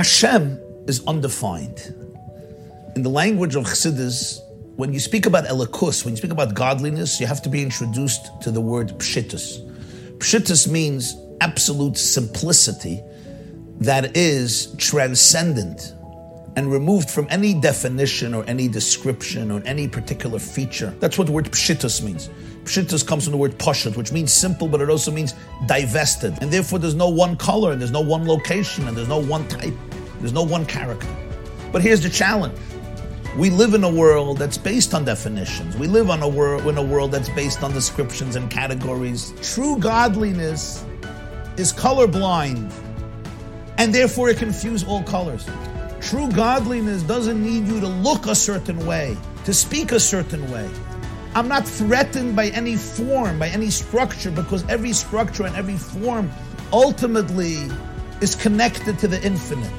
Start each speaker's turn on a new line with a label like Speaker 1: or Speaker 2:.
Speaker 1: Hashem is undefined. In the language of Chassidus, when you speak about Elokus, when you speak about godliness, you have to be introduced to the word pshitus. Pshitus means absolute simplicity that is transcendent and removed from any definition or any description or any particular feature. That's what the word pshitus means. Pshitus comes from the word poshet, which means simple, but it also means divested. And therefore, there's no one color, and there's no one location, and there's no one type, there's no one character. But here's the challenge. We live in a world that's based on definitions. We live on a world in a world that's based on descriptions and categories. True godliness is colorblind, and therefore it confuses all colors. True godliness doesn't need you to look a certain way, to speak a certain way. I'm not threatened by any form, by any structure, because every structure and every form ultimately is connected to the infinite.